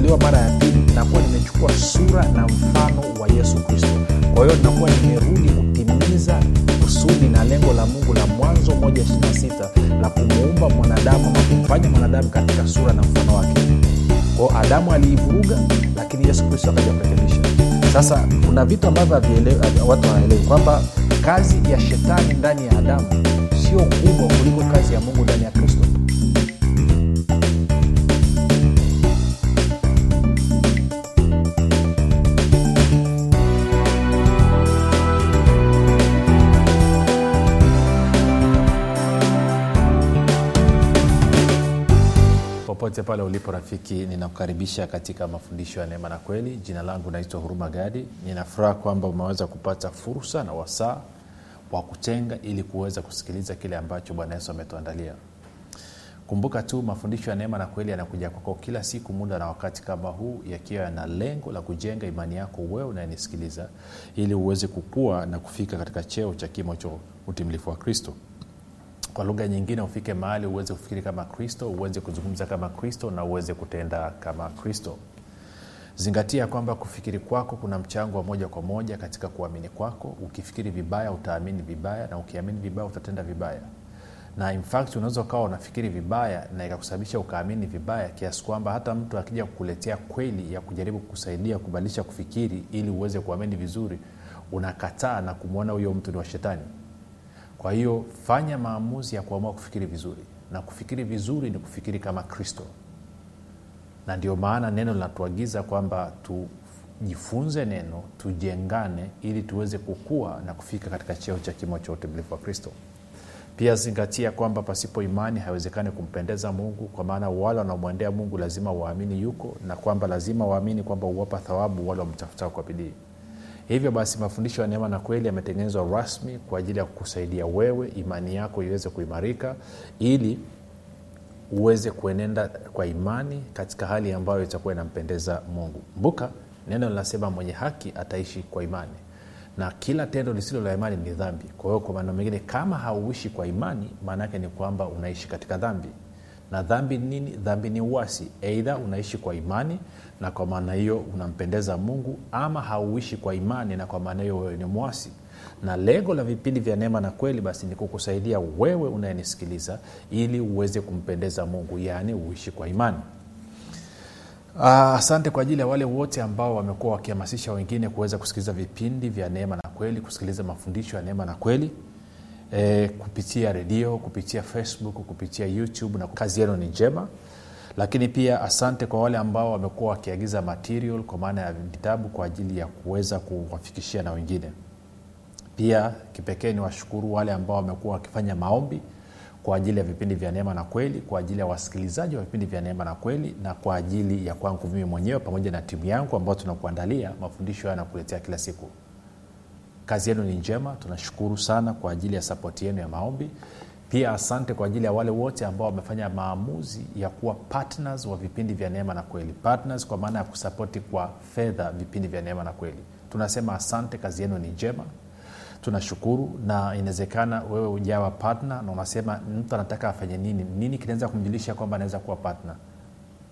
ninapozaliwa mara ya pili nakuwa nimechukua sura na mfano wa yesu kristo. Kwa hiyo nakuwa nimerudi kutimiza kusudi na lengo la mungu la mwanzo moja ishirina sita la kumuumba mwanadamu na kumfanya mwanadamu katika sura na mfano wake. Kwao adamu aliivuruga lakini yesu kristo akaja kurekebisha. Sasa kuna vitu ambavyo watu hawaelewi kwamba kazi ya shetani ndani ya adamu sio kubwa kuliko kazi ya mungu ndani ya kristo popote pale ulipo rafiki. Ninakukaribisha katika mafundisho ya neema na kweli. Jina langu naitwa huruma gadi. Ninafuraha kwamba umeweza kupata fursa na wasaa wa kutenga ili kuweza kusikiliza kile ambacho bwana yesu ametuandalia. Kumbuka tu mafundisho ya neema na kweli yanakuja kwako kila siku muda na wakati kama huu yakiwa yana lengo la kujenga imani yako wewe unayenisikiliza ili uweze kukua na kufika katika cheo cha kimo cha utimilifu wa kristo kwa lugha nyingine ufike mahali uweze kufikiri kama kristo uweze kuzungumza kama kristo na uweze kutenda kama kristo. Zingatia kwamba kufikiri kwako kuna mchango wa moja kwa moja katika kuamini kwako. Ukifikiri vibaya utaamini vibaya na ukiamini vibaya utatenda vibaya. Na in fact unaweza ukawa unafikiri vibaya na ikakusababisha ukaamini vibaya kiasi kwamba hata mtu akija kukuletea kweli ya kujaribu kukusaidia kubadilisha kufikiri ili uweze kuamini vizuri unakataa na kumwona huyo mtu ni wa shetani kwa hiyo fanya maamuzi ya kuamua kufikiri vizuri. Na kufikiri vizuri ni kufikiri kama kristo. Na ndio maana neno linatuagiza kwamba tujifunze neno tujengane ili tuweze kukua na kufika katika cheo cha kimo cha utimilifu wa kristo. Pia zingatia kwamba pasipo imani haiwezekani kumpendeza mungu kwa maana wale wanaomwendea mungu lazima waamini yuko na kwamba lazima waamini kwamba huwapa thawabu wale wamtafutao kwa bidii hivyo basi mafundisho ya neema na kweli yametengenezwa rasmi kwa ajili ya kukusaidia wewe imani yako iweze kuimarika ili uweze kuenenda kwa imani katika hali ambayo itakuwa inampendeza mungu. Kumbuka neno linasema mwenye haki ataishi kwa imani na kila tendo lisilo la imani ni dhambi. Kwa hiyo kwa maneno mengine kama hauishi kwa imani maana yake ni kwamba unaishi katika dhambi na dhambi ni nini? Dhambi ni uwasi eidha unaishi kwa imani na kwa maana hiyo unampendeza mungu ama hauishi kwa imani na kwa maana hiyo wewe ni mwasi. Na lengo la vipindi vya neema na kweli basi ni kukusaidia wewe unayenisikiliza ili uweze kumpendeza mungu yaani uishi kwa imani. Asante asante kwa ajili ya wale wote ambao wamekuwa wakihamasisha wengine kuweza kusikiliza vipindi vya neema na kweli kusikiliza mafundisho ya neema na kweli e, kupitia redio kupitia facebook kupitia youtube na kazi yenu ni njema. Lakini pia asante kwa wale ambao wamekuwa wakiagiza material kwa maana ya vitabu kwa ajili ya kuweza kuwafikishia na wengine. Pia kipekee ni washukuru wale ambao wamekuwa wakifanya maombi kwa ajili ya vipindi vya neema na kweli kwa ajili ya wasikilizaji wa vipindi vya neema na kweli na kwa ajili ya kwangu mimi mwenyewe pamoja na timu yangu ambao tunakuandalia mafundisho haya nakuletea kila siku kazi yenu ni njema tunashukuru sana kwa ajili ya sapoti yenu ya maombi. Pia asante kwa ajili ya wale wote ambao wamefanya maamuzi ya kuwa partners wa vipindi vya neema na kweli. Partners kwa maana ya kusapoti kwa fedha vipindi vya neema na kweli. Tunasema asante kazi yenu ni njema. Tunashukuru na inawezekana wewe ujawa partner na unasema mtu anataka afanye nini? Nini kinaweza kumjulisha kwamba anaweza kuwa partner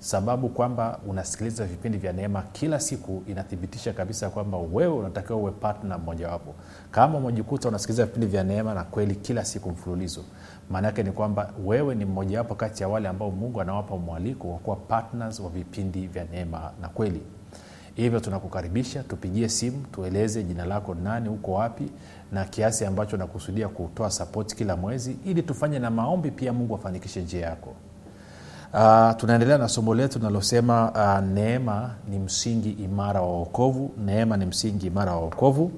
sababu kwamba unasikiliza vipindi vya neema kila siku inathibitisha kabisa kwamba wewe unatakiwa uwe partner mmojawapo kama umejikuta unasikiliza vipindi vya neema na kweli kila siku mfululizo maana yake ni kwamba wewe ni mmojawapo kati ya wale ambao mungu anawapa mwaliko wa kuwa partners wa vipindi vya neema na kweli. Hivyo tunakukaribisha tupigie simu tueleze jina lako nani uko wapi na kiasi ambacho nakusudia kutoa sapoti kila mwezi ili tufanye na maombi pia mungu afanikishe njia yako Uh, tunaendelea na somo letu linalosema uh, neema ni msingi imara wa wokovu. Neema ni msingi imara wa wokovu.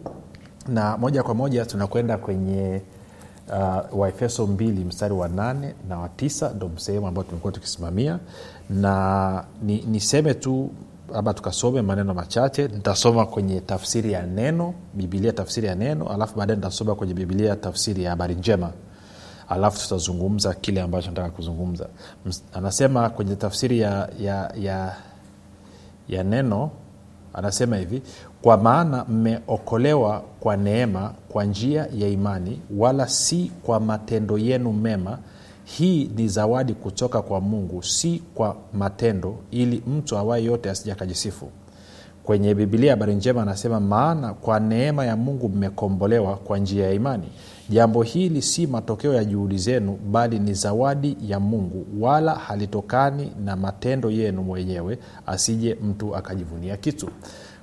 Na moja kwa moja tunakwenda kwenye uh, waefeso mbili mstari wa nane na wa tisa. Ndo sehemu ambayo tumekuwa tukisimamia. Na ni, niseme tu labda tukasome maneno machache. Nitasoma kwenye tafsiri ya neno bibilia tafsiri ya neno alafu baadaye nitasoma kwenye bibilia tafsiri ya habari njema alafu tutazungumza kile ambacho nataka kuzungumza. Anasema kwenye tafsiri ya, ya, ya, ya neno anasema hivi kwa maana mmeokolewa kwa neema kwa njia ya imani wala si kwa matendo yenu mema. Hii ni zawadi kutoka kwa mungu si kwa matendo ili mtu awaye yote asija akajisifu kwenye bibilia habari njema anasema maana kwa neema ya mungu mmekombolewa kwa njia ya imani. Jambo hili si matokeo ya juhudi zenu bali ni zawadi ya mungu wala halitokani na matendo yenu mwenyewe asije mtu akajivunia kitu.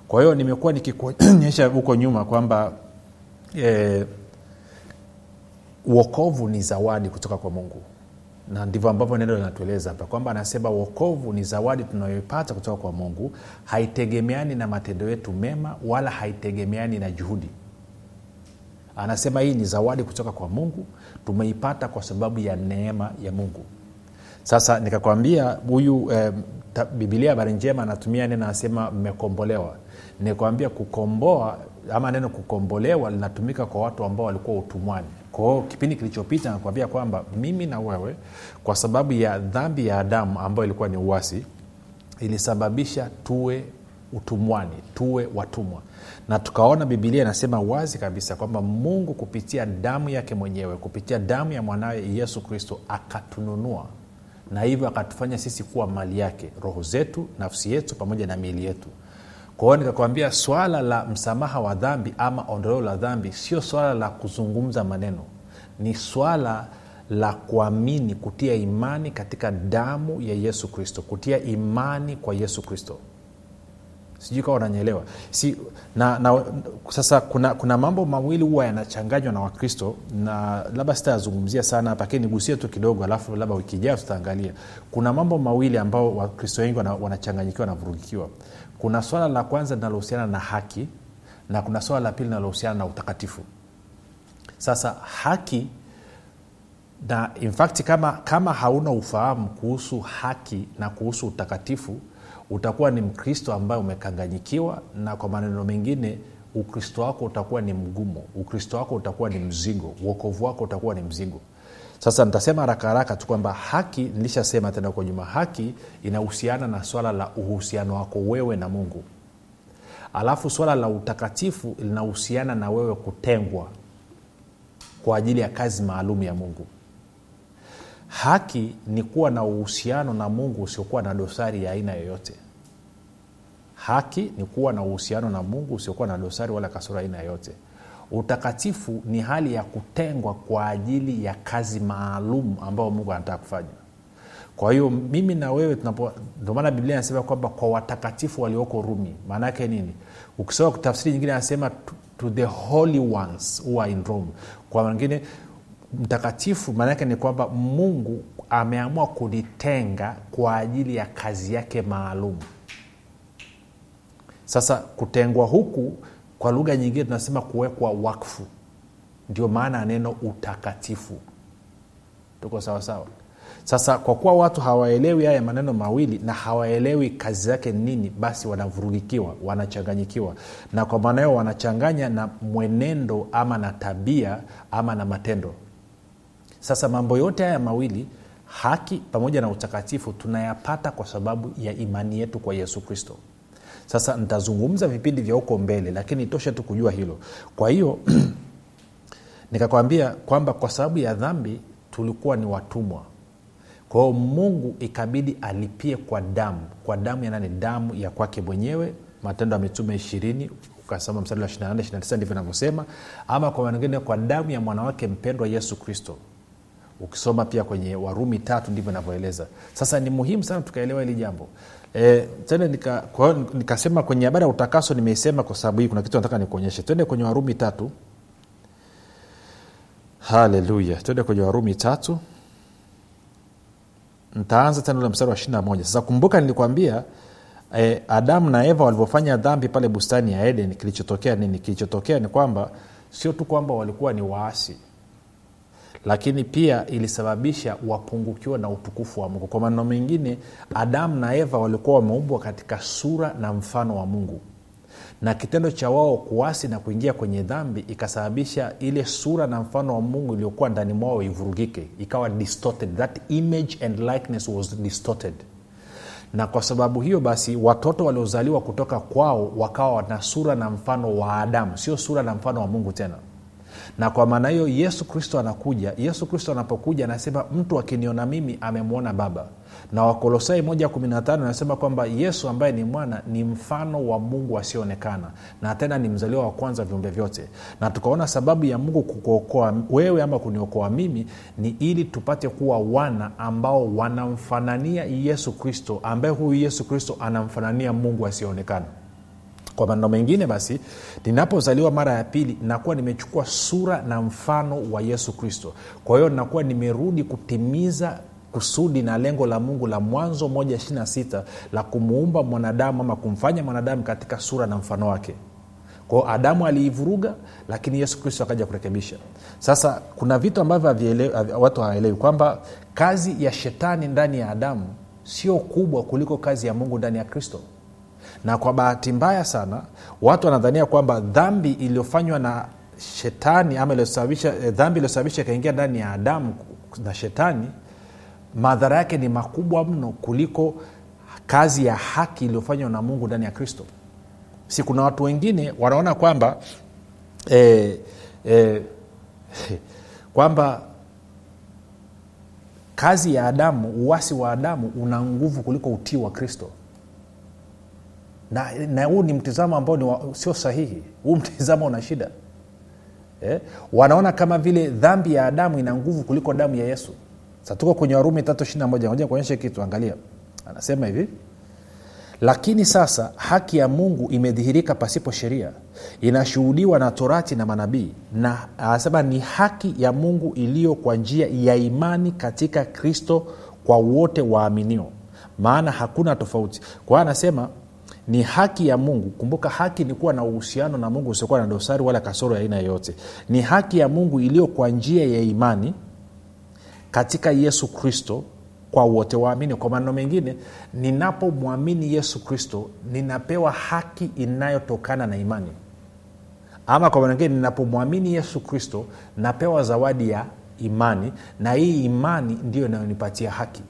Kwa hiyo nimekuwa nikikuonyesha huko nyuma kwamba eh, uokovu ni zawadi kutoka kwa mungu na ndivyo ambavyo neno linatueleza hapa kwamba anasema uokovu ni zawadi tunayoipata kutoka kwa mungu haitegemeani na matendo yetu mema wala haitegemeani na juhudi. Anasema hii ni zawadi kutoka kwa mungu tumeipata kwa sababu ya neema ya mungu. Sasa nikakwambia huyu eh, bibilia habari njema anatumia neno anasema mmekombolewa. Nikwambia kukomboa ama neno kukombolewa linatumika kwa watu ambao walikuwa utumwani kwao kipindi kilichopita nakuambia kwamba mimi na wewe kwa sababu ya dhambi ya adamu ambayo ilikuwa ni uwasi ilisababisha tuwe utumwani tuwe watumwa. Na tukaona bibilia inasema wazi kabisa kwamba mungu kupitia damu yake mwenyewe kupitia damu ya mwanawe yesu kristo akatununua na hivyo akatufanya sisi kuwa mali yake roho zetu nafsi yetu pamoja na miili yetu kwa hiyo nikakwambia swala la msamaha wa dhambi ama ondoleo la dhambi sio swala la kuzungumza maneno. Ni swala la kuamini kutia imani katika damu ya yesu kristo kutia imani kwa yesu kristo. Sijui kawa unanyelewa si, na, na sasa kuna, kuna mambo mawili huwa yanachanganywa na wakristo na labda sitayazungumzia sana hapa lakini nigusie tu kidogo alafu labda wiki ijayo tutaangalia. Kuna mambo mawili ambao wakristo wengi wanachanganyikiwa na vurugikiwa kuna swala la kwanza linalohusiana na haki na kuna swala la pili linalohusiana na utakatifu. Sasa haki na in fact kama, kama hauna ufahamu kuhusu haki na kuhusu utakatifu utakuwa ni mkristo ambaye umekanganyikiwa na kwa maneno mengine ukristo wako utakuwa ni mgumo ukristo wako utakuwa ni mzigo uokovu wako utakuwa ni mzigo sasa nitasema haraka haraka tu kwamba haki nilishasema tena huko nyuma haki inahusiana na swala la uhusiano wako wewe na mungu. Alafu swala la utakatifu linahusiana na wewe kutengwa kwa ajili ya kazi maalum ya mungu. Haki ni kuwa na uhusiano na mungu usiokuwa na dosari ya aina yoyote. Haki ni kuwa na uhusiano na mungu usiokuwa na dosari wala kasoro aina yoyote utakatifu ni hali ya kutengwa kwa ajili ya kazi maalum ambayo mungu anataka kufanya. Kwa hiyo mimi na wewe ndio maana biblia inasema kwamba kwa watakatifu walioko rumi maana yake nini? Ukisoma tafsiri nyingine anasema to, to the holy ones who are in rome. Kwa wengine mtakatifu maanaake ni kwamba mungu ameamua kulitenga kwa ajili ya kazi yake maalum. Sasa kutengwa huku kwa lugha nyingine tunasema kuwekwa wakfu. Ndio maana ya neno utakatifu. Tuko sawasawa sasa kwa kuwa watu hawaelewi haya maneno mawili na hawaelewi kazi zake nini basi wanavurugikiwa wanachanganyikiwa. Na kwa maana hiyo wanachanganya na mwenendo ama na tabia ama na matendo. Sasa mambo yote haya mawili haki pamoja na utakatifu tunayapata kwa sababu ya imani yetu kwa yesu kristo sasa nitazungumza vipindi vya huko mbele lakini itoshe tu kujua hilo. Kwa hiyo nikakwambia kwamba kwa sababu ya dhambi tulikuwa ni watumwa. Kwa hiyo mungu ikabidi alipie kwa damu. Kwa damu ya nani? Damu ya kwake mwenyewe. Matendo ya mitume ishirini ukasoma mstari wa 28 29 ndivyo inavyosema. Ama kwa manengine kwa damu ya mwanawake mpendwa yesu kristo. Ukisoma pia kwenye warumi tatu ndivyo inavyoeleza. Sasa ni muhimu sana tukaelewa hili jambo e, tena nika, kwa, nikasema kwenye habari ya utakaso nimeisema kwa sababu hii kuna kitu nataka nikuonyeshe. Twende kwenye warumi tatu. Haleluya. Twende kwenye warumi tatu. Ntaanza tena ule mstari wa ishiri moja. Sasa kumbuka nilikwambia eh, adamu na eva walivyofanya dhambi pale bustani ya eden kilichotokea nini? Kilichotokea ni kwamba sio tu kwamba walikuwa ni waasi lakini pia ilisababisha wapungukiwa na utukufu wa mungu. Kwa maneno mengine adamu na eva walikuwa wameumbwa katika sura na mfano wa mungu. Na kitendo cha wao kuasi na kuingia kwenye dhambi ikasababisha ile sura na mfano wa mungu iliyokuwa ndani mwao ivurugike ikawa distorted. That image and likeness was distorted. Na kwa sababu hiyo basi watoto waliozaliwa kutoka kwao wakawa na sura na mfano wa adamu. Sio sura na mfano wa mungu tena na kwa maana hiyo yesu kristo anakuja. Yesu kristo anapokuja anasema mtu akiniona mimi amemwona baba. Na wakolosai 115 anasema kwamba yesu ambaye ni mwana ni mfano wa mungu asioonekana na tena ni mzaliwa wa kwanza viumbe vyote. Na tukaona sababu ya mungu kukuokoa wewe ama kuniokoa mimi ni ili tupate kuwa wana ambao wanamfanania yesu kristo ambaye huyu yesu kristo anamfanania mungu asioonekana kwa maneno mengine basi ninapozaliwa mara ya pili nakuwa nimechukua sura na mfano wa yesu kristo. Kwa hiyo nakuwa nimerudi kutimiza kusudi na lengo la mungu la mwanzo 126 la kumuumba mwanadamu ama kumfanya mwanadamu katika sura na mfano wake. Kwao adamu aliivuruga lakini yesu kristo akaja kurekebisha. Sasa kuna vitu ambavyo watu hawaelewi kwamba kazi ya shetani ndani ya adamu sio kubwa kuliko kazi ya mungu ndani ya kristo na kwa bahati mbaya sana watu wanadhania kwamba dhambi iliyofanywa na shetani ama eh, dhambi iliyosababisha ikaingia ndani ya adamu na shetani madhara yake ni makubwa mno kuliko kazi ya haki iliyofanywa na mungu ndani ya kristo. Si kuna watu wengine wanaona kwamba eh, eh, kwamba kazi ya adamu uwasi wa adamu una nguvu kuliko utii wa kristo na, na huu ni mtizamo ambao ni sio sahihi. Huu mtizamo una shida. Eh? wanaona kama vile dhambi ya adamu ina nguvu kuliko damu ya yesu. Sa tuko kwenye warumi tatu ishiri moja. Moja kitu angalia. Anasema hivi. Lakini sasa haki ya mungu imedhihirika pasipo sheria. Inashuhudiwa na torati na manabii. Na anasema ni haki ya mungu iliyo kwa njia ya imani katika kristo kwa wote waaminio. Maana hakuna tofauti. Kwa hiyo anasema ni haki ya mungu. Kumbuka haki ni kuwa na uhusiano na mungu usiokuwa na dosari wala kasoro ya aina yoyote. Ni haki ya mungu iliyo kwa njia ya imani katika yesu kristo kwa wote waamini. Kwa maneno mengine ninapomwamini yesu kristo ninapewa haki inayotokana na imani. Ama kwa maneno mengine ninapomwamini yesu kristo napewa zawadi ya imani. Na hii imani ndiyo inayonipatia haki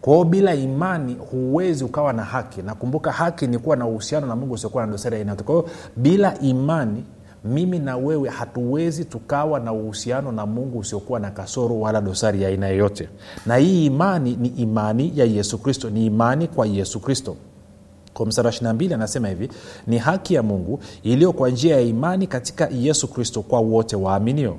kwa hiyo bila imani huwezi ukawa na haki. Nakumbuka haki ni kuwa na uhusiano na mungu usiokuwa na dosari aina yote. kwa hiyo bila imani mimi na wewe hatuwezi tukawa na uhusiano na mungu usiokuwa na kasoro wala dosari ya aina yoyote. Na hii imani ni imani ya yesu kristo. Ni imani kwa yesu kristo kwa msara 22 anasema hivi ni haki ya mungu iliyo kwa njia ya imani katika yesu kristo kwa wote waaminio.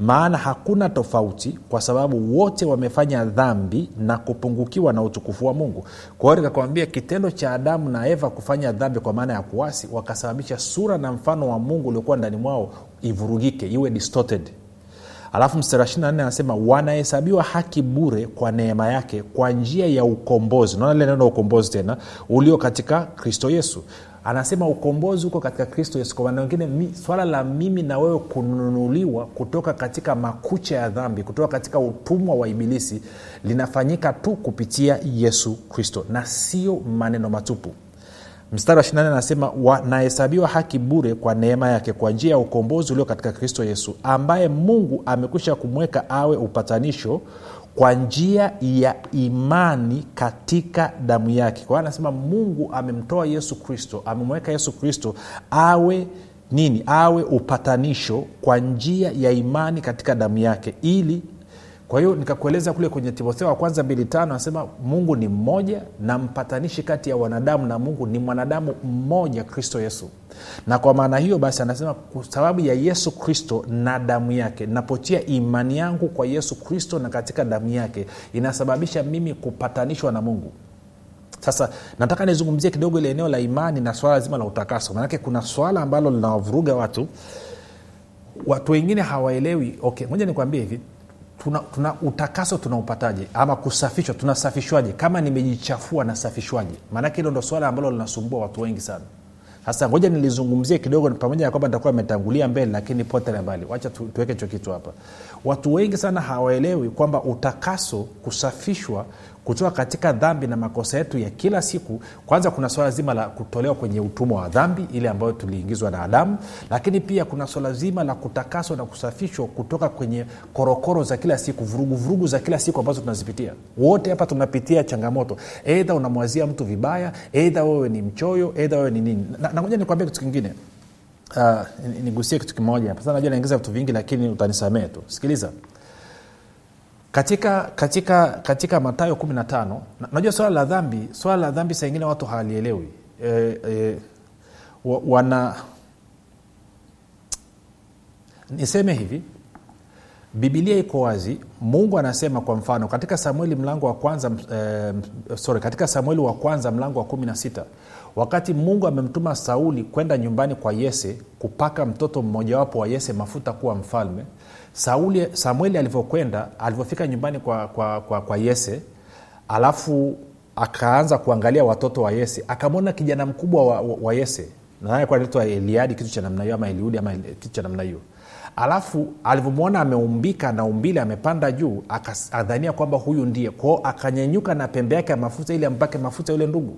Maana hakuna tofauti kwa sababu wote wamefanya dhambi na kupungukiwa na utukufu wa mungu. Kwa hiyo nikakwambia kitendo cha adamu na eva kufanya dhambi kwa maana ya kuasi wakasababisha sura na mfano wa mungu uliokuwa ndani mwao ivurugike iwe distorted alafu mstari wa 24 anasema wanahesabiwa haki bure kwa neema yake kwa njia ya ukombozi. Naona ile neno ukombozi tena? Ulio katika kristo yesu. Anasema ukombozi huko katika kristo yesu. Kwa maana wengine swala la mimi na wewe kununuliwa kutoka katika makucha ya dhambi kutoka katika utumwa wa ibilisi linafanyika tu kupitia yesu kristo na sio maneno matupu mstari wa 24 anasema wanahesabiwa haki bure kwa neema yake kwa njia ya ukombozi ulio katika kristo yesu ambaye mungu amekwisha kumweka awe upatanisho kwa njia ya imani katika damu yake. Kwa hiyo anasema mungu amemtoa yesu kristo amemweka yesu kristo awe nini? Awe upatanisho kwa njia ya imani katika damu yake ili kwa hiyo nikakueleza kule kwenye timotheo wa kwanza mbili tano anasema mungu ni mmoja na mpatanishi kati ya wanadamu na mungu ni mwanadamu mmoja kristo yesu. Na kwa maana hiyo basi anasema kwa sababu ya yesu kristo na damu yake napotia imani yangu kwa yesu kristo na katika damu yake inasababisha mimi kupatanishwa na mungu. Sasa nataka nizungumzie kidogo ile eneo la imani na swala zima la utakaso. Manake kuna swala ambalo linawavuruga watu. Watu wengine hawaelewi. Okay moja nikwambie hivi tuna, tuna utakaso tunaupataje? Ama kusafishwa tunasafishwaje? Kama nimejichafua nasafishwaje? Maanake hilo ndo swala ambalo linasumbua watu wengi sana. Sasa ngoja nilizungumzie kidogo pamoja na kwamba nitakuwa ametangulia mbele lakini potele mbali. Wacha tu, tuweke hicho kitu hapa. Watu wengi sana hawaelewi kwamba utakaso kusafishwa kutoka katika dhambi na makosa yetu ya kila siku. Kwanza kuna swala zima la kutolewa kwenye utumwa wa dhambi ile ambayo tuliingizwa na adamu. Lakini pia kuna swala zima la kutakaswa na kusafishwa kutoka kwenye korokoro za kila siku vuruguvurugu vurugu za kila siku ambazo tunazipitia. Wote hapa tunapitia changamoto. Eidha unamwazia mtu vibaya eidha wewe ni mchoyo eidha wewe ni nini. Na, na kitu kingine. Uh, nigusie kitu kimoja najua naingiza vitu vingi lakini utanisamee tu. Sikiliza katika katika katika matayo 15 na- najua swala la dhambi swala la dhambi saingine watu hawalielewi. E, e, wana niseme hivi bibilia iko wazi mungu anasema kwa mfano katika samueli mlango wa kwanza e, sorry, katika samueli wa kwanza mlango wa kumi na sita wakati mungu amemtuma sauli kwenda nyumbani kwa yese kupaka mtoto mmojawapo wa yese mafuta kuwa mfalme sauli samueli alivyokwenda alivyofika nyumbani kwa, kwa, kwa, kwa yese alafu akaanza kuangalia watoto wa yese akamwona kijana mkubwa wa, wa, wa yese. Naye kwa anaitwa eliadi kitu cha namna hiyo ama eliudi ama kitu cha namna hiyo alafu alivyomwona ameumbika na umbile amepanda juu akadhania kwamba huyu ndiye. Kwao akanyenyuka na pembe yake ya mafuta ili ampake mafuta yule ndugu.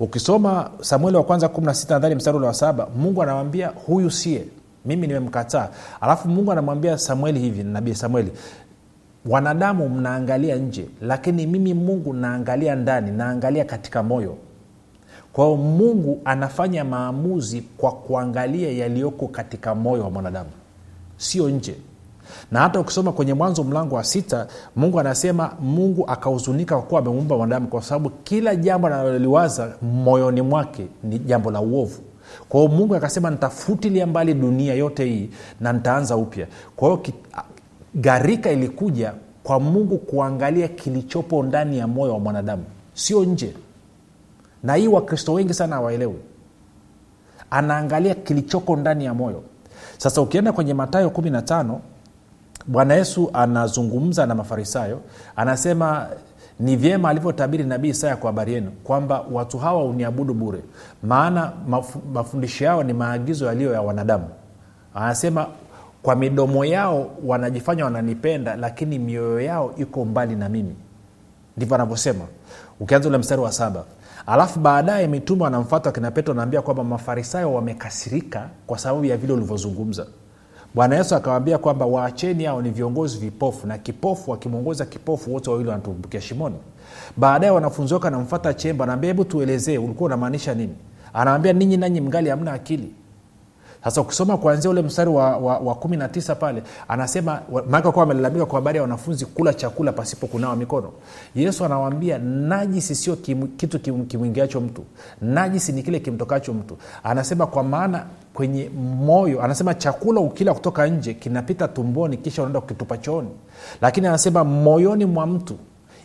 Ukisoma samueli wa kwanza 16 nadhani mstari ule wa saba mungu anamwambia huyu sie mimi nimemkataa. Alafu mungu anamwambia samueli hivi nabii samueli wanadamu mnaangalia nje lakini mimi mungu naangalia ndani naangalia katika moyo. Kwa mungu anafanya maamuzi kwa kuangalia yaliyoko katika moyo wa mwanadamu sio nje. Na hata ukisoma kwenye mwanzo mlango wa sita mungu anasema mungu akahuzunika kwa kuwa ameumba mwanadamu kwa sababu kila jambo analoliwaza moyoni mwake ni jambo la uovu. Kwa hiyo mungu akasema nitafutilia mbali dunia yote hii na nitaanza upya. Kwa hiyo gharika ilikuja kwa mungu kuangalia kilichopo ndani ya moyo wa mwanadamu. Sio nje. Na hii wakristo wengi sana hawaelewi. Anaangalia kilichoko ndani ya moyo sasa ukienda kwenye matayo 15 bwana yesu anazungumza na mafarisayo anasema ni vyema alivyotabiri nabii isaya kwa habari yenu kwamba watu hawa uniabudu bure maana mafu, mafundisho yao ni maagizo yaliyo ya wanadamu. Anasema kwa midomo yao wanajifanya wananipenda lakini mioyo yao iko mbali na mimi. Ndivyo anavyosema. Ukianza ule mstari wa saba alafu baadaye mitume wanamfata kina petro anaambia kwamba mafarisayo wamekasirika kwa sababu ya vile ulivyozungumza. Bwana yesu akawambia kwamba waacheni hao ni viongozi vipofu na kipofu wakimwongoza kipofu wote wawili wanatumbukia shimoni. Baadaye wanafunzi wake anamfata chemba anaambia hebu tuelezee ulikuwa unamaanisha nini? Anawambia ninyi nanyi mngali hamna akili sasa ukisoma kuanzia ule mstari wa, wa, wa kumi na tisa pale anasema maake kuwa amelalamika kwa habari ya wanafunzi kula chakula pasipo kunawa mikono. Yesu anawambia najisi sio kim, kitu kim, kimwingiacho mtu. Najisi ni kile kimtokacho mtu. Anasema kwa maana kwenye moyo anasema chakula ukila kutoka nje kinapita tumboni kisha unaenda kukitupa chooni. Lakini anasema moyoni mwa mtu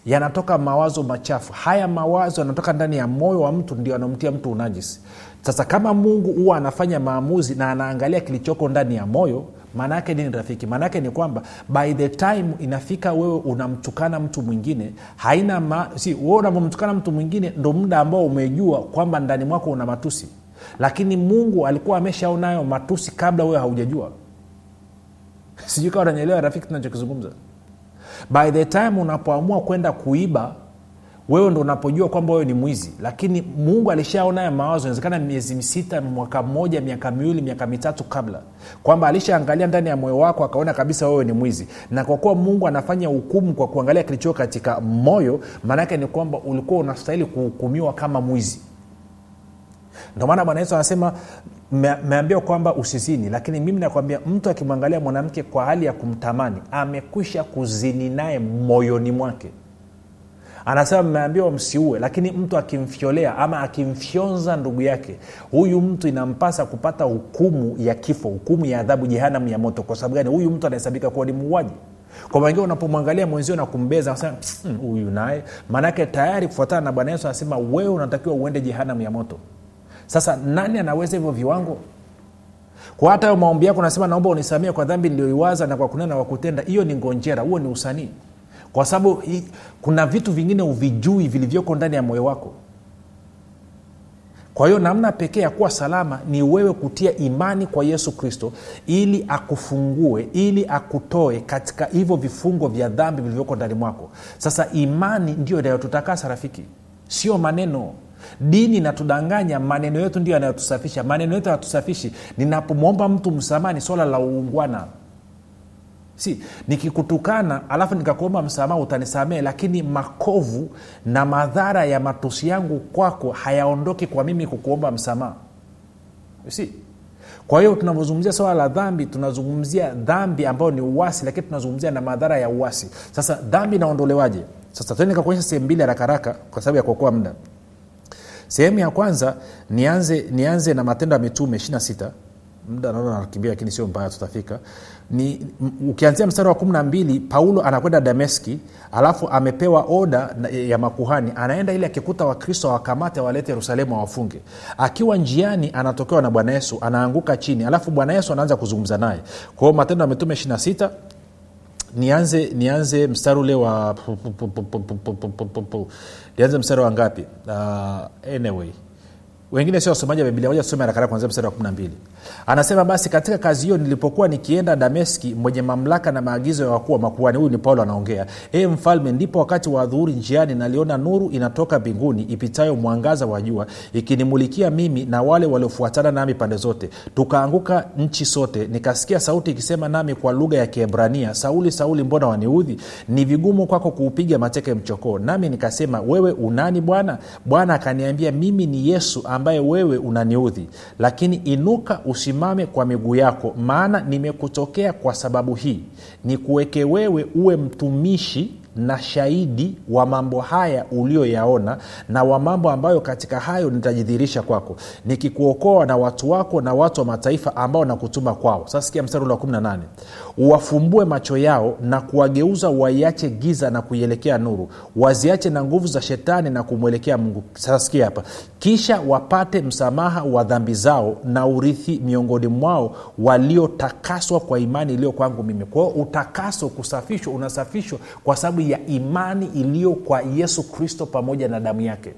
yanatoka mawazo machafu. Haya mawazo yanatoka ndani ya moyo wa mtu ndio anamtia mtu unajisi. Sasa kama mungu huwa anafanya maamuzi na anaangalia kilichoko ndani ya moyo maana yake nini rafiki? Maana yake ni kwamba by the time inafika wewe unamtukana mtu mwingine haina ma, si wewe unavomtukana mtu mwingine ndo muda ambao umejua kwamba ndani mwako una matusi. Lakini mungu alikuwa ameshaonayo matusi kabla wewe haujajua. Sijui kawa unanyelewa rafiki tunachokizungumza by the time unapoamua kwenda kuiba wewe ndo unapojua kwamba wewe ni mwizi. Lakini mungu alishaona ya mawazo inawezekana miezi sita mwaka mmoja miaka miwili miaka mitatu kabla kwamba alishaangalia ndani ya moyo wako akaona kabisa wewe ni mwizi. Na kwa kuwa mungu anafanya hukumu kwa kuangalia kilichoko katika moyo maanaake ni kwamba ulikuwa unastahili kuhukumiwa kama mwizi. Ndio maana bwana yesu anasema meambiwa kwamba usizini lakini mimi nakwambia mtu akimwangalia mwanamke kwa hali ya kumtamani amekwisha kuzini naye moyoni mwake. Anasema mmeambiwa msiue lakini mtu akimfyolea ama akimfyonza ndugu yake huyu mtu inampasa kupata hukumu ya kifo hukumu ya adhabu jehanamu ya moto. Kwa sababu gani? Huyu mtu anahesabika kuwa ni muuaji. Kwa wengine unapomwangalia mwenzio na kumbeza nasema huyu naye. Maanaake tayari kufuatana na bwana yesu anasema wewe unatakiwa uende jehanamu ya moto sasa nani anaweza hivyo viwango? Kwa hata hayo maombi yako nasema naomba unisamie kwa dhambi niliyoiwaza na kwa kunena wa kutenda. Hiyo ni ngonjera huo ni usanii. Kwa sababu kuna vitu vingine uvijui vilivyoko ndani ya moyo wako. Kwa hiyo namna pekee ya kuwa salama ni wewe kutia imani kwa yesu kristo ili akufungue ili akutoe katika hivyo vifungo vya dhambi vilivyoko ndani mwako. Sasa imani ndio inayotutakasa rafiki. Sio maneno dini inatudanganya maneno yetu ndio yanayotusafisha. Maneno yetu yanatusafishi ninapomwomba mtu msamaha ni swala la uungwana. Si nikikutukana alafu nikakuomba msamaha utanisamehe lakini makovu na madhara ya matusi yangu kwako hayaondoki kwa mimi kukuomba msamaha. Si. Kwa hiyo tunavyozungumzia swala la dhambi tunazungumzia dhambi ambayo ni uwasi lakini tunazungumzia na madhara ya uwasi sasa dhambi inaondolewaje? Sasa tende nikakuonyesha sehemu mbili haraka haraka kwa sababu ya kuokoa muda sehemu ya kwanza nianze nianze na matendo ya mitume 26 mda naona nakimbia lakini sio mbaya tutafika. Ni ukianzia mstari wa kumi na mbili paulo anakwenda dameski alafu amepewa oda ya makuhani. Anaenda ili akikuta wakristo awakamate awalete yerusalemu awafunge akiwa njiani anatokewa na bwana yesu anaanguka chini. Alafu bwana yesu anaanza kuzungumza naye. Kwa hiyo matendo ya mitume 26 nianze nianze mstari ule wa nianze mstari wa ngapi uh, anyway wengine sio wasomaji wa biblia moja tusome harakara kwanzia mstari wa 12 anasema basi katika kazi hiyo nilipokuwa nikienda dameski mwenye mamlaka na maagizo ya wakuu wa makuani huyu ni paulo anaongea ee mfalme ndipo wakati wa dhuhuri njiani naliona nuru inatoka mbinguni ipitayo mwangaza wa jua ikinimulikia mimi na wale waliofuatana nami pande zote. Tukaanguka nchi sote nikasikia sauti ikisema nami kwa lugha ya kiebrania sauli sauli mbona waniudhi? Ni vigumu kwako kuupiga mateke mchokoo nami nikasema wewe unani bwana bwana akaniambia mimi ni yesu ambaye wewe unaniudhi. Lakini inuka usimame kwa miguu yako maana nimekutokea kwa sababu hii. Nikuweke wewe uwe mtumishi na shahidi wa mambo haya ulioyaona na wa mambo ambayo katika hayo nitajidhihirisha kwako. Nikikuokoa na watu wako na watu wa mataifa ambao nakutuma kwao. Sasa sikia mstari wa 18 uwafumbue macho yao na kuwageuza waiache giza na kuielekea nuru. Waziache na nguvu za shetani na kumwelekea mungu. Sasa sikia hapa. Kisha wapate msamaha wa dhambi zao na urithi miongoni mwao waliotakaswa kwa imani iliyo kwangu mimi. Kwao utakaso kusafishwa unasafishwa kwa sababu ya imani iliyo kwa yesu kristo pamoja na damu yake.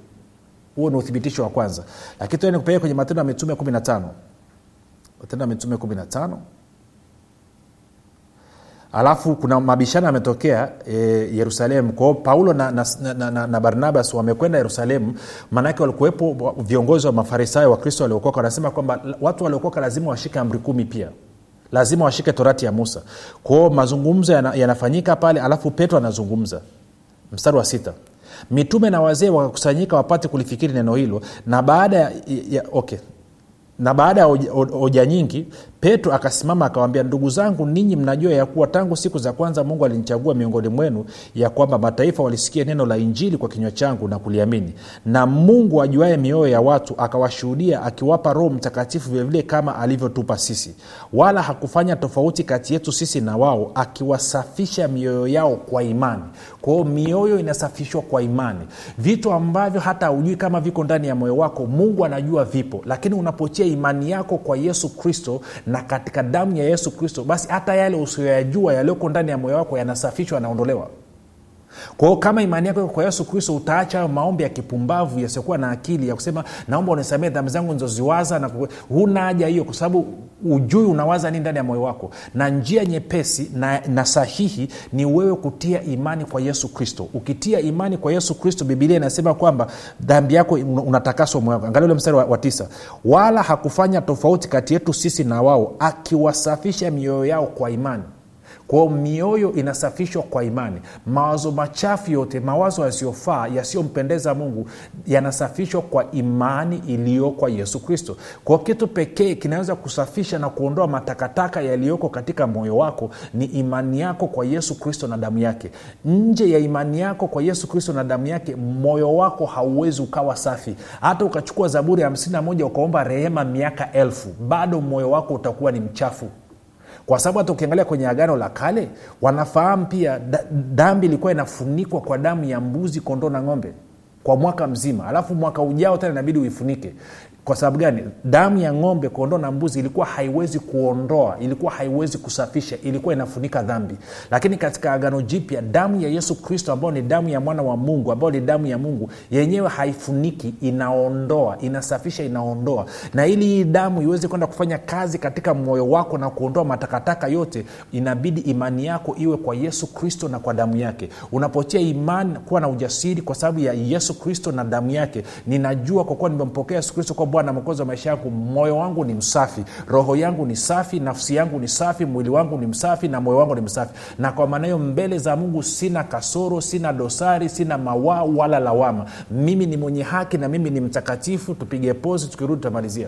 Huo ni uthibitisho wa kwanza. Lakini tuende kupeleka kwenye matendo ya mitume 15 matendo ya mitume 15 alafu kuna mabishano yametokea e, yerusalemu. Kwao paulo na, na, na, na, na barnabas wamekwenda yerusalemu. Maanake walikuwepo viongozi wa mafarisayo wa kristo waliokoka. Wanasema kwamba watu waliokoka lazima washike amri kumi pia lazima washike torati ya musa. Kwao mazungumzo yana, yanafanyika pale alafu petro anazungumza. Mstari wa sita. Mitume na wazee wakakusanyika wapate kulifikiri neno hilo na baada ya, ya okay. Na baada ya hoja nyingi petro akasimama akawambia ndugu zangu ninyi mnajua ya kuwa tangu siku za kwanza mungu alinichagua miongoni mwenu ya kwamba mataifa walisikia neno la injili kwa kinywa changu na kuliamini. Na mungu ajuaye mioyo ya watu akawashuhudia akiwapa roho mtakatifu vilevile kama alivyotupa sisi. Wala hakufanya tofauti kati yetu sisi na wao akiwasafisha mioyo yao kwa imani. Kwao mioyo inasafishwa kwa imani. Vitu ambavyo hata haujui kama viko ndani ya moyo wako mungu anajua vipo. Lakini unapotia imani yako kwa yesu kristo katika damu ya yesu kristo basi hata yale usiyoyajua yaliyoko ndani ya moyo wako yanasafishwa yanaondolewa kwa hiyo kama imani yako kwa yesu kristo utaacha hayo maombi ya kipumbavu yasiokuwa na akili ya kusema naomba unisamee dhambi zangu nizoziwaza na huna haja hiyo kwa sababu ujui unawaza nini ndani ya moyo wako. Na njia nyepesi na, na sahihi ni wewe kutia imani kwa yesu kristo. Ukitia imani kwa yesu kristo bibilia inasema kwamba dhambi yako unatakaswa moyo wako. Angalia ule mstari wa, wa tisa. Wala hakufanya tofauti kati yetu sisi na wao akiwasafisha mioyo yao kwa imani kwao mioyo inasafishwa kwa imani. Mawazo machafu yote mawazo yasiyofaa yasiyompendeza mungu yanasafishwa kwa imani iliyo kwa yesu kristo. Kwao kitu pekee kinaweza kusafisha na kuondoa matakataka yaliyoko katika moyo wako ni imani yako kwa yesu kristo na damu yake. Nje ya imani yako kwa yesu kristo na damu yake moyo wako hauwezi ukawa safi. Hata ukachukua zaburi ya 51 ukaomba rehema miaka elfu bado moyo wako utakuwa ni mchafu kwa sababu hata ukiangalia kwenye agano la kale wanafahamu pia dhambi ilikuwa inafunikwa kwa damu ya mbuzi kondoo na ng'ombe kwa mwaka mzima. Alafu mwaka ujao tena inabidi uifunike kwa sababu gani? Damu ya ng'ombe kondoo na mbuzi ilikuwa haiwezi kuondoa ilikuwa haiwezi kusafisha ilikuwa inafunika dhambi. Lakini katika agano jipya damu ya yesu kristo ambayo ni damu ya mwana wa mungu ambayo ni damu ya mungu yenyewe haifuniki inaondoa inasafisha inaondoa. Na ili hii damu iweze kwenda kufanya kazi katika moyo wako na kuondoa matakataka yote inabidi imani yako iwe kwa yesu kristo na kwa damu yake. Unapotia imani kuwa na ujasiri kwa sababu ya yesu kristo na damu yake ninajua kwa kuwa nimempokea yesu kristo kwa bwana mwokozi wa maisha yangu moyo wangu ni msafi roho yangu ni safi nafsi yangu ni safi mwili wangu ni msafi na moyo wangu ni msafi. Na kwa maana hiyo mbele za mungu sina kasoro sina dosari sina mawaa wala lawama. Mimi ni mwenye haki na mimi ni mtakatifu. Tupige pozi tukirudi tutamalizia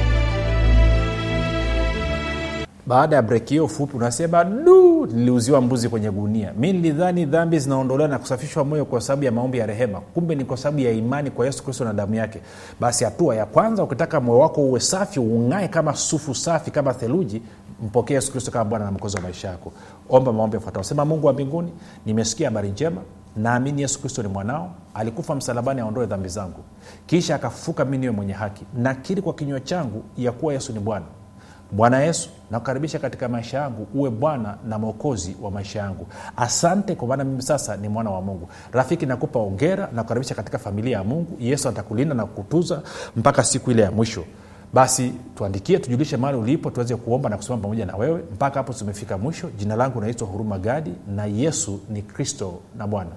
baada ya breki hiyo fupi unasema du niliuziwa mbuzi kwenye gunia. Mi nilidhani dhambi zinaondolewa na kusafishwa moyo kwa sababu ya maombi ya rehema. Kumbe ni kwa sababu ya imani kwa yesu kristo na damu yake. Basi hatua ya kwanza ukitaka moyo wako uwe safi ung'ae kama sufu safi kama theluji mpokee yesu kristo kama bwana na mkozi wa maisha yako. Omba maombi yafuatao sema mungu wa mbinguni nimesikia habari njema naamini yesu kristo ni mwanao alikufa msalabani aondoe dhambi zangu. Kisha akafufuka mi niwe mwenye haki. Nakiri kwa kinywa changu ya kuwa yesu ni bwana bwana yesu nakukaribisha katika maisha yangu uwe bwana na mwokozi wa maisha yangu. Asante kwa maana mimi sasa ni mwana wa mungu. Rafiki nakupa ongera nakukaribisha katika familia ya mungu. Yesu atakulinda na kukutuza mpaka siku ile ya mwisho. Basi tuandikie tujulishe mahali ulipo tuweze kuomba na kusimama pamoja na wewe. Mpaka hapo tumefika mwisho. Jina langu naitwa huruma gadi na yesu ni kristo na bwana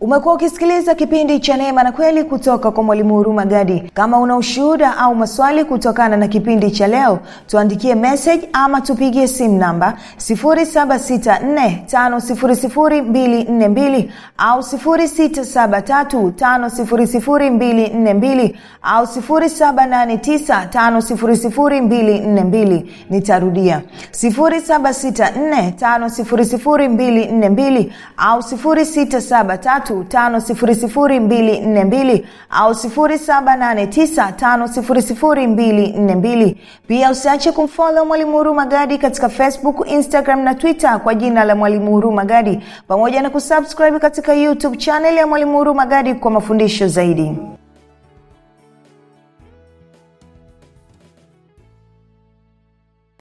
umekuwa ukisikiliza kipindi cha neema na kweli kutoka kwa mwalimu huruma gadi. Kama una ushuhuda au maswali kutokana na kipindi cha leo tuandikie message ama tupigie simu namba 7645242 au 6735242 au 7895242 nitarudia. 7645242 au 673 5242 au 7895242 pia usiache kumfolo mwalimu huruma gadi katika facebook instagram na twitter kwa jina la mwalimu huruma gadi pamoja na kusubscribe katika youtube chaneli ya mwalimu huruma gadi kwa mafundisho zaidi